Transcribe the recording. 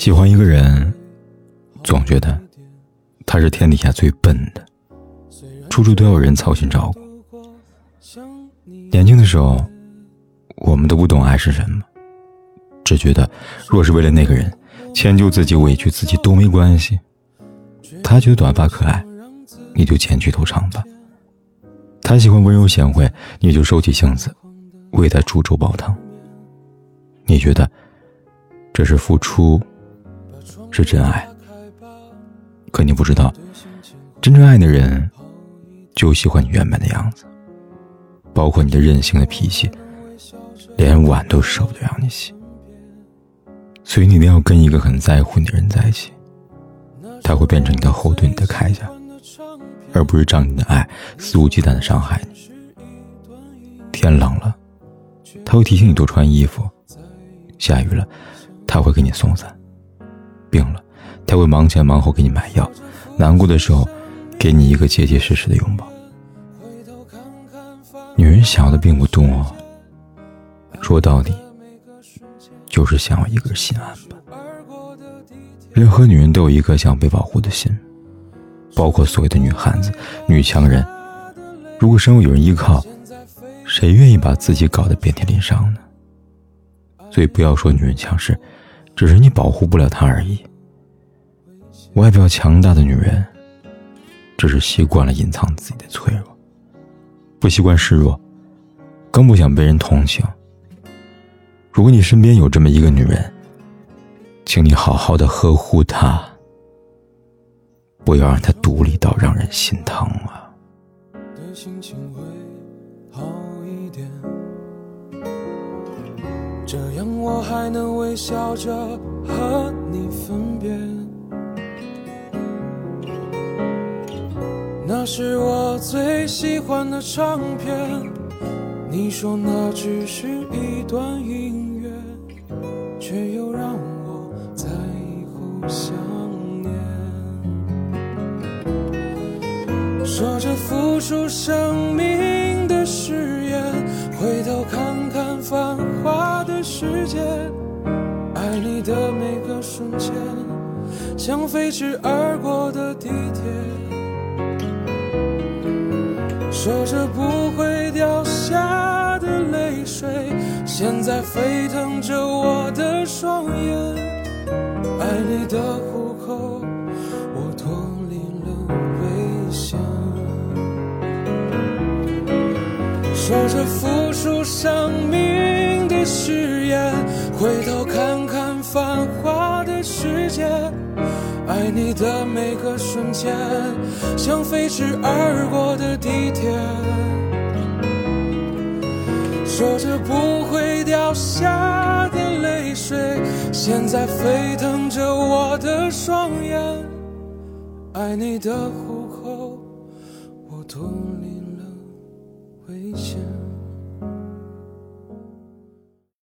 喜欢一个人，总觉得他是天底下最笨的，处处都有人操心照顾。年轻的时候，我们都不懂爱是什么，只觉得若是为了那个人迁就自己、委屈自己都没关系。他觉得短发可爱，你就剪去头长发；他喜欢温柔贤惠，你就收起性子，为他煮粥煲汤。你觉得这是付出？是真爱，可你不知道，真正爱的人就喜欢你原本的样子，包括你的任性的脾气，连碗都舍不得让你洗。所以你一定要跟一个很在乎你的人在一起，他会变成你的后盾、你的铠甲，而不是仗你的爱肆无忌惮的伤害你。天冷了，他会提醒你多穿衣服；下雨了，他会给你送伞。病了，他会忙前忙后给你买药；难过的时候，给你一个结结实实的拥抱。女人想要的并不多，说到底，就是想要一个心安吧。任何女人都有一颗想被保护的心，包括所谓的女汉子、女强人。如果身后有人依靠，谁愿意把自己搞得遍体鳞伤呢？所以不要说女人强势。只是你保护不了她而已。外表强大的女人，只是习惯了隐藏自己的脆弱，不习惯示弱，更不想被人同情。如果你身边有这么一个女人，请你好好的呵护她，不要让她独立到让人心疼啊。这样我还能微笑着和你分别。那是我最喜欢的唱片，你说那只是一段音乐，却又让我在以后想念。说着付出生命的誓言，回头看看繁。世界，爱你的每个瞬间，像飞驰而过的地铁。说着不会掉下的泪水，现在沸腾着我的双眼。爱你的虎口，我脱离了危险。说着付出生命爱你的每个瞬间，像飞驰而过的地铁。说着不会掉下的泪水，现在沸腾着我的双眼。爱你的虎口，我脱离了。危险。